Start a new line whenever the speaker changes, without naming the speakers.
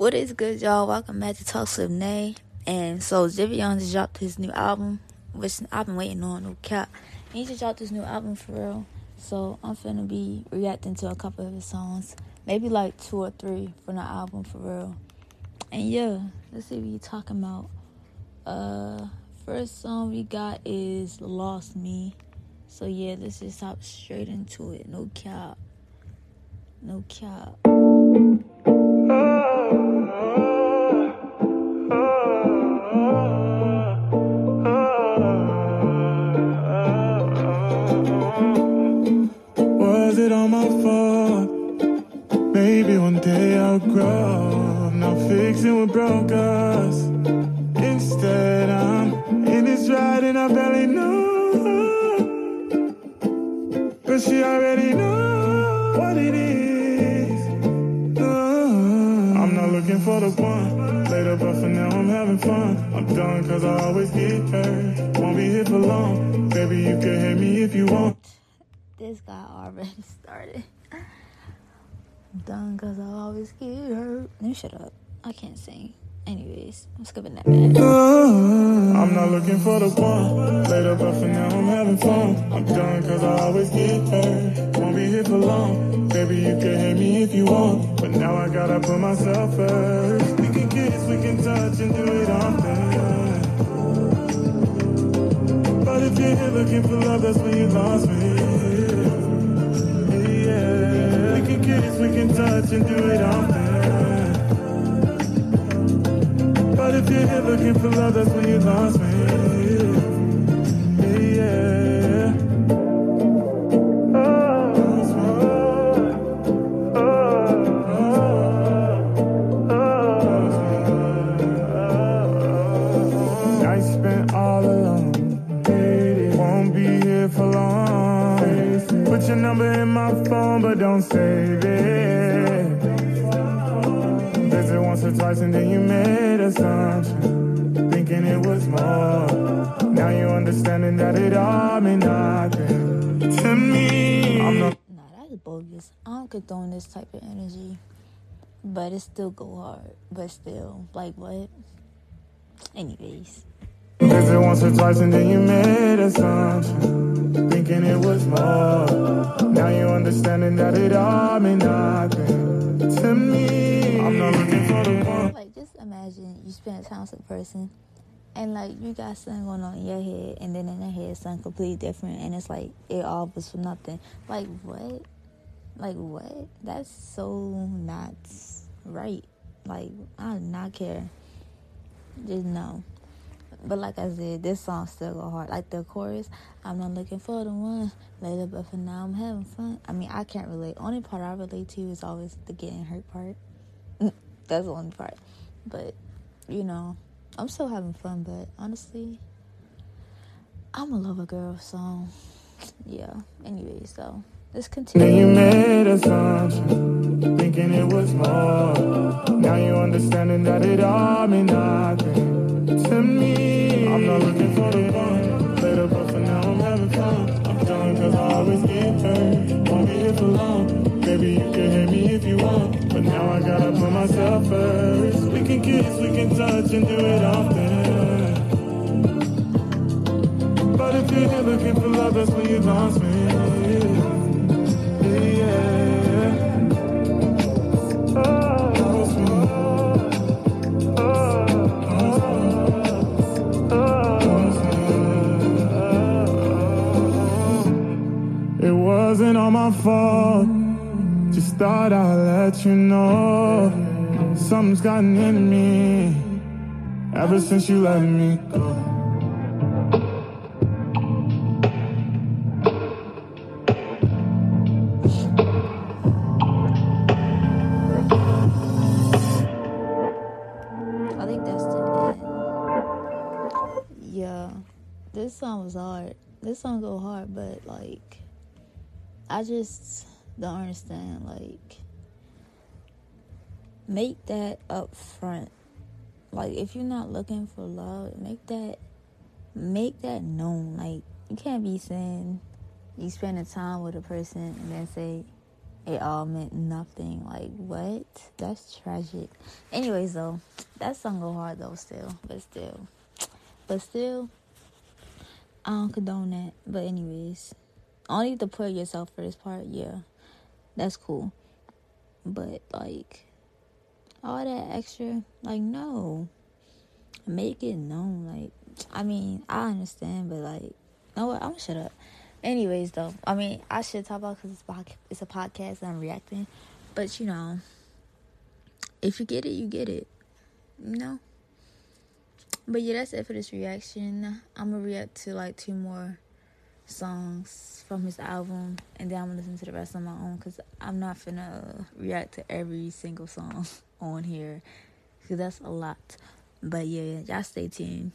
What is good, y'all? Welcome back to Talks with Nay. And so, Giveon just dropped his new album, which I've been waiting on, no cap. He just dropped his new album for real. So, I'm finna be reacting to a couple of his songs. Maybe like two or three from the album for real. And yeah, let's see what you talking about. Uh, first song we got is Lost Me. So, yeah, let's just hop straight into it. No cap. No cap.
Was Maybe one day I'll grow. Not fixing what broke us. Instead, I'm in this ride and I barely know. But she already knows what it is. Uh, I'm not looking for the one later, but for now I'm having fun. I'm done cause I always get hurt. Won't be here for long. Baby, you can hit me if you want.
This guy already started. I'm done because I always get hurt. Let me shut up. I can't sing. Anyways, I'm skipping that man.
I'm not looking for the one later, but for now I'm having fun. I'm done cause I always get hurt. Won't be here for long. Baby, you can hit me if you want. But now I gotta put myself first. We can kiss, we can touch and do it often. But if you're here looking for love, that's when you lost me. We can touch and do it often. But if you're here looking for love, that's when you lost me. Yeah. Phone, but don't save it. Visit once or twice and then you made assumption. Thinking it was more. Now you understanding that it all meant nothing to me. I'm not
Nah, that's bogus. I don't condone this type of energy. But it still go hard. But still, like what? Anyways.
Visit once or twice and then you made assumption. Thinking it was more. Now you understanding that it all meant nothing to me. I'm not looking for the one.
Like, just imagine you spend time with a person and, like, you got something going on in your head, and then in their head, something completely different, and it's like, it all was for nothing. Like, what? Like, what? That's so not right. Like, I do not care. Just no. But like I said, this song still go hard. Like the chorus, I'm not looking for the one later, but for now I'm having fun. I mean, I can't relate. Only part I relate to is always the getting hurt part. That's the only part. But you know, I'm still having fun. But honestly, I'm a lover girl, so yeah. Anyway, so let's continue.
you made thinking it was more. Now you understanding that it all meant cause I always get hurt. Won't be here for long. Baby, you can hit me if you want. But now I gotta put myself first. We can kiss, we can touch and do it often. But if you're looking for love, that's when you lost me. Yeah. Fault. Just thought I'd let you know. Something's gotten into me ever since you let me go.
I think that's the end. Yeah, this song was hard. This song go hard, but like, I just don't understand. Like, make that up front. Like, if you're not looking for love, make that make that known. Like, you can't be saying you spend spending time with a person and then say, it all meant nothing. Like what? That's tragic. Anyways, though, that song go hard though. Still, but still, but still, I don't condone that. But anyways, only to put yourself for this part. Yeah, that's cool. But like all that extra, like no, make it known. Like I mean, I understand, but like, no, what? I'm gonna shut up. Anyways, though, I mean, I should talk about because it's, it's a podcast and I'm reacting. But, you know, if you get it, you get it. You know? But yeah, that's it for this reaction. I'm to react to like two more songs from his album and then I'm to listen to the rest on my own because I'm not finna react to every single song on here because that's a lot. But yeah, y'all stay tuned.